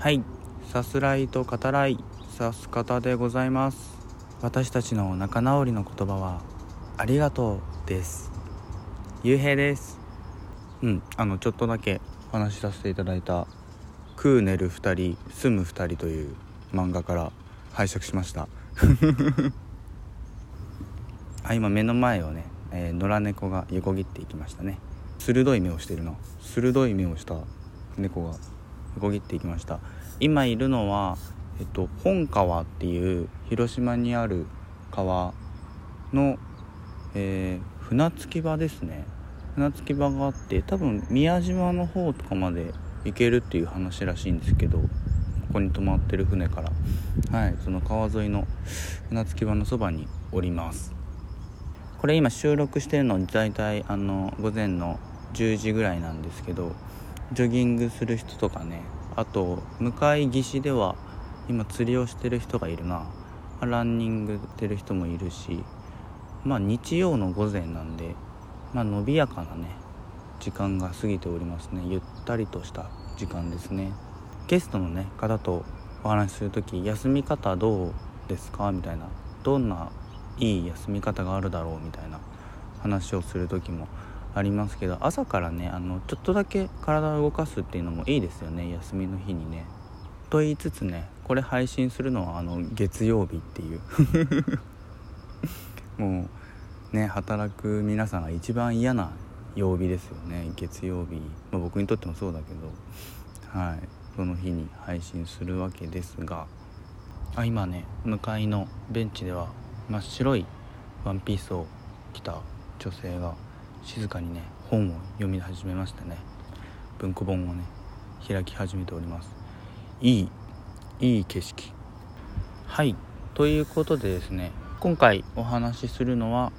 はい。さすらいと語らいさす方でございます。私たちの仲直りの言葉はありがとうです。ゆうへいです。うんあのちょっとだけお話しさせていただいた食う寝る2人住む2人という漫画から拝借しました。あ今目の前をね、えー、野良猫が横切っていきましたね。鋭い目をしているの。鋭い目をした猫が横切っていきました。今いるのは、えっと、本川っていう広島にある川の、えー、船着き場ですね。船着き場があって多分宮島の方とかまで行けるっていう話らしいんですけどここに泊まってる船から。はいその川沿いの船着き場のそばにおります。これ今収録してるの大体あの午前の10時ぐらいなんですけどジョギングする人とかねあと向かい岸では今釣りをしてる人がいるな。ランニングしてる人もいるしまあ日曜の午前なんでまあ伸びやかなね時間が過ぎておりますね。ゆったりとした時間ですね。ゲストのね方とお話しする時休み方どうですか？みたいな。どんないい休み方があるだろう？みたいな話をする時もありますけど朝からねあのちょっとだけ体を動かすっていうのもいいですよね。休みの日にね。と言いつつねこれ配信するのはあの月曜日っていう。もうね働く皆さんが一番嫌な曜日ですよね。月曜日、まあ、僕にとってもそうだけど。はい。その日に配信するわけですが。あ今ね向かいのベンチでは真っ白いワンピースを着た女性が静かにね本を読み始めましたね文庫本をね開き始めております。いいいい景色。はいということでですね今回お話しするのは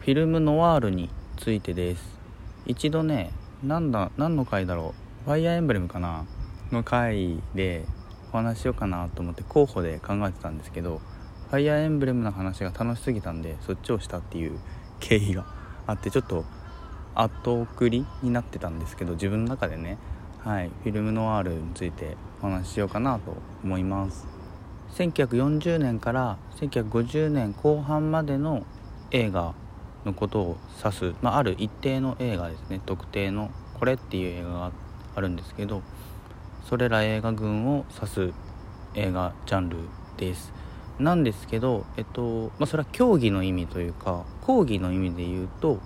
フィルムノワールについてです。一度ねなんだ何の回だろうファイアーエンブレムかなの回でお話しようかなと思って候補で考えてたんですけどファイアーエンブレムの話が楽しすぎたんでそっちをしたっていう経緯があってちょっと後送りになってたんですけど自分の中でね、はい、フィルムノワールについてお話ししようかなと思います。1940年から1950年後半までの映画のことを指す、まあ、ある一定の映画ですね。特定のこれっていう映画があるんですけどそれら映画群を指す映画ジャンルです。なんですけど、えっとまあ、それは競技の意味というか講義の意味で言うと、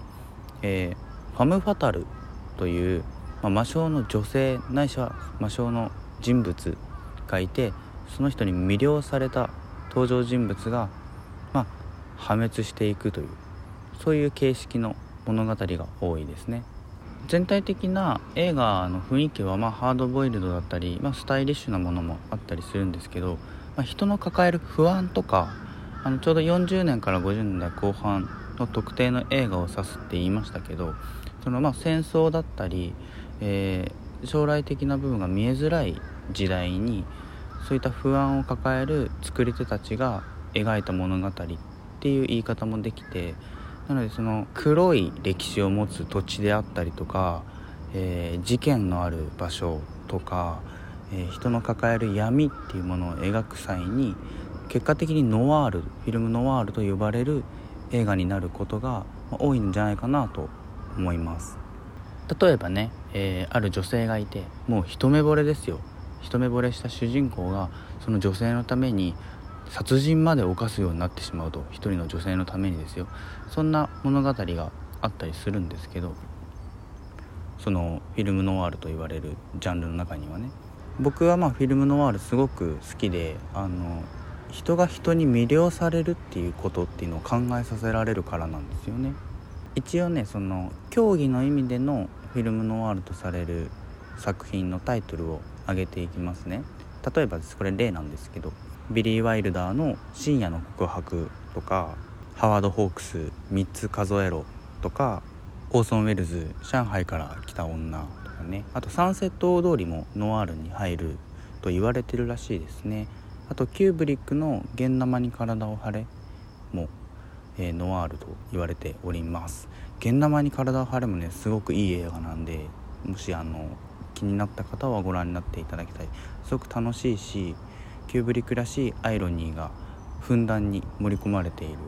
えー、ファム・ファタルという、まあ、魔性の女性ないしは魔性の人物がいてその人に魅了された登場人物が、まあ、破滅していくというそういう形式の物語が多いですね。全体的な映画の雰囲気はまハードボイルドだったり、まあ、スタイリッシュなものもあったりするんですけど、まあ、人の抱える不安とかあのちょうど40年から50年代後半の特定の映画を指すって言いましたけどそのまあ戦争だったり、えー、将来的な部分が見えづらい時代にそういった不安を抱える作り手たちが描いた物語っていう言い方もできてなのでその黒い歴史を持つ土地であったりとか、えー、事件のある場所とか、えー、人の抱える闇っていうものを描く際に結果的にノワールフィルムノワールと呼ばれる映画になることが多いんじゃないかなと思います。例えばね、えー、ある女性がいてもう一目惚れですよ。一目惚れした主人公がその女性のために殺人まで犯すようになってしまうと一人の女性のためにですよ。そんな物語があったりするんですけどそのフィルムノワールと言われるジャンルの中にはね。僕はまあフィルムノワールすごく好きであの人が人に魅了されるっていうことっていうのを考えさせられるからなんですよね。一応ねその狭義の意味でのフィルムノワールとされる作品のタイトルを挙げていきますね。例えばです。これ例なんですけどビリー・ワイルダーの「深夜の告白」とかハワード・ホークス「3つ数えろ」とかオーソン・ウェルズ「上海から来た女」とかね。あとサンセット大通りもノワールに入ると言われてるらしいですね。あとキューブリックの「現金に体を張れ」えー、ノワールと言われております。現生に体を張れもねすごくいい映画なんでもしあの気になった方はご覧になっていただきたい。すごく楽しいしキューブリックらしいアイロニーがふんだんに盛り込まれている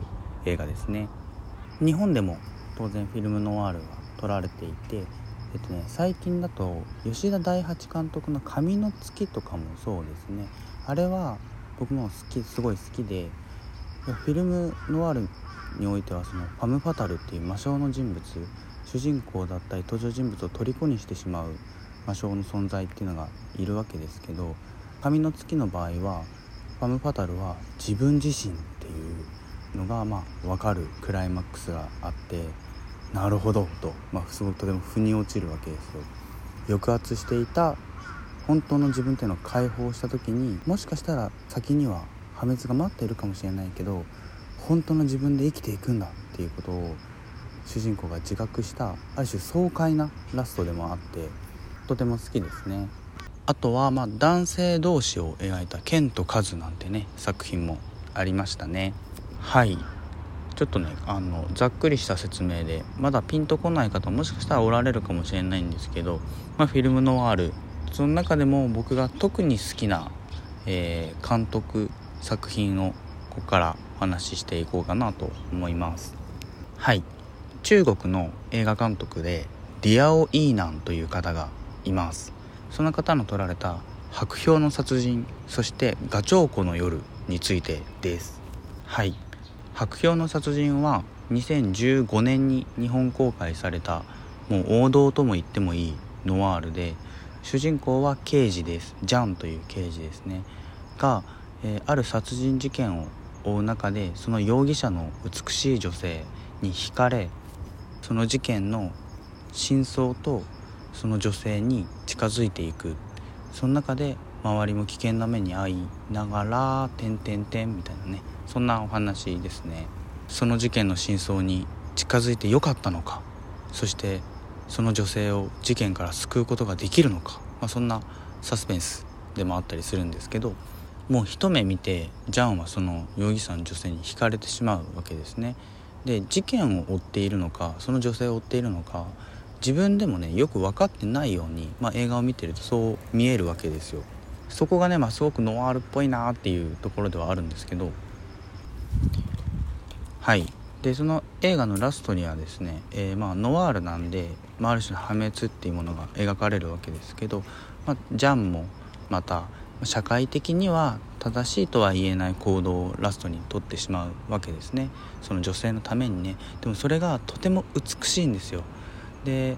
映画ですね。日本でも当然フィルムノワールが撮られていてえっとね最近だと吉田大八監督の「紙の月」とかもそうですね。あれは僕も好きすごい好きでフィルムノワールにおいてはそのファム・ファタルっていう魔性の人物主人公だったり登場人物を虜にしてしまう魔性の存在っていうのがいるわけですけど紙の月の場合はファム・ファタルは自分自身っていうのがまあ分かるクライマックスがあってなるほどと、まあ、すごくとても腑に落ちるわけですよ。抑圧していた本当の自分っていうのを解放した時にもしかしたら先には破滅が待っているかもしれないけど本当の自分で生きていくんだっていうことを主人公が自覚したある種爽快なラストでもあってとても好きですね。あとはま男性同士を描いた「ケンとカズ」なんてね作品もありましたね。はい。ちょっとねあのざっくりした説明でまだピンとこない方もしかしたらおられるかもしれないんですけど、まあ、フィルムノワールその中でも僕が特に好きな、えー、監督作品をここからお話ししていこうかなと思います。はい。中国の映画監督でディアオ・イーナンという方がいます。その方の撮られた「白氷の殺人」そして「ガチョウコの夜」についてです。はい。白氷の殺人は2015年に日本公開されたもう王道とも言ってもいいノワールで主人公は刑事です。ジャンという刑事ですね。が、えー、ある殺人事件を追う中でその容疑者の美しい女性に惹かれその事件の真相とその女性に近づいていく。その中で周りも危険な目に遭いながら「てんてんてん」みたいなね。そんなお話ですね。その事件の真相に近づいてよかったのか。そしてその女性を事件から救うことができるのか、まあ、そんなサスペンスでもあったりするんですけど。もう一目見てジャンはその容疑者の女性に惹かれてしまうわけですね。で事件を追っているのかその女性を追っているのか自分でもねよく分かってないように、まあ、映画を見てるとそう見えるわけですよ。そこがね、まあ、すごくノワールっぽいなっていうところではあるんですけどはいでその映画のラストにはですね、えー、まあノワールなんで、まあ、ある種の破滅っていうものが描かれるわけですけど、まあ、ジャンもまた社会的には正しいとは言えない行動をラストにとってしまうわけですね。その女性のためにね。でもそれがとても美しいんですよ。で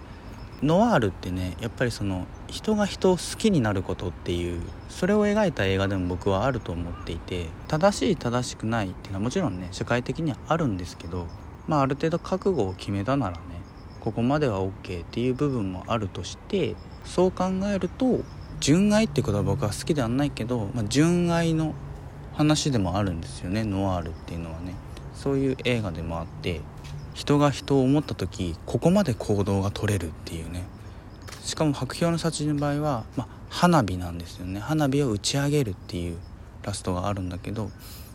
ノワールってねやっぱりその人が人を好きになることっていうそれを描いた映画でも僕はあると思っていて正しい正しくないっていうのはもちろんね社会的にはあるんですけどまあある程度覚悟を決めたならねここまでは OK っていう部分もあるとしてそう考えると純愛ってことは僕は好きではないけど、まあ、純愛の話でもあるんですよね。ノワールっていうのはね。そういう映画でもあって人が人を思った時ここまで行動が取れるっていうね。しかも白氷の殺人の場合は、まあ、花火なんですよね。花火を打ち上げるっていうラストがあるんだけど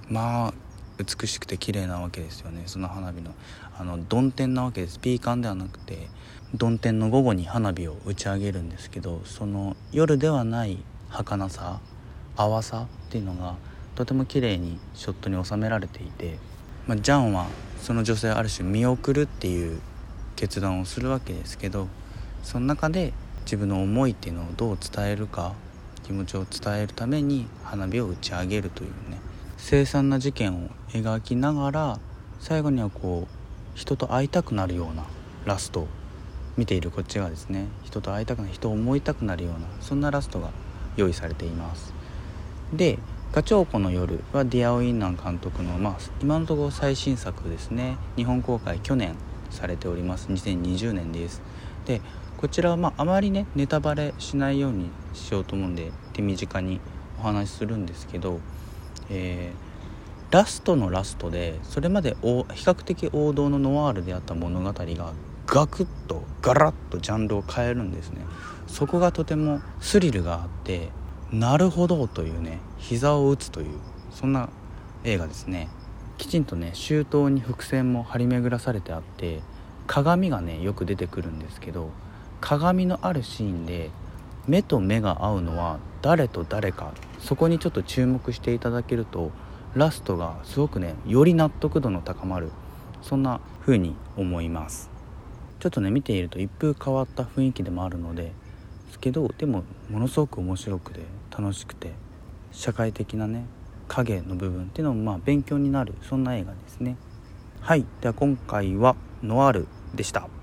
まあ美しくて綺麗なわけですよね。その花火の。あの曇天なわけです。ピーカンではなくて。曇天の午後に花火を打ち上げるんですけどその夜ではない儚さ淡さっていうのがとても綺麗にショットに収められていて、まあ、ジャンはその女性ある種見送るっていう決断をするわけですけどその中で自分の思いっていうのをどう伝えるか気持ちを伝えるために花火を打ち上げるというね凄惨な事件を描きながら最後にはこう人と会いたくなるようなラスト見ているこっちがですね人と会いたくなる人を思いたくなるようなそんなラストが用意されています。で「ガチョウコの夜」はディアオ・インナン監督の、まあ、今のところ最新作ですね日本公開去年されております。2020年です。でこちらはまああまりねネタバレしないようにしようと思うんで手短にお話しするんですけど、えー、ラストのラストでそれまで比較的王道のノワールであった物語がガクッとガラッとジャンルを変えるんですね。そこがとてもスリルがあってなるほどというね膝を打つというそんな映画ですね。きちんとね周到に伏線も張り巡らされてあって鏡がねよく出てくるんですけど鏡のあるシーンで目と目が合うのは誰と誰かそこにちょっと注目していただけるとラストがすごくねより納得度の高まるそんな風に思います。ちょっとね見ていると一風変わった雰囲気でもあるのですけどでもものすごく面白くて楽しくて社会的なね影の部分っていうのもまあ勉強になるそんな映画ですね。はい。では今回はノアールでした。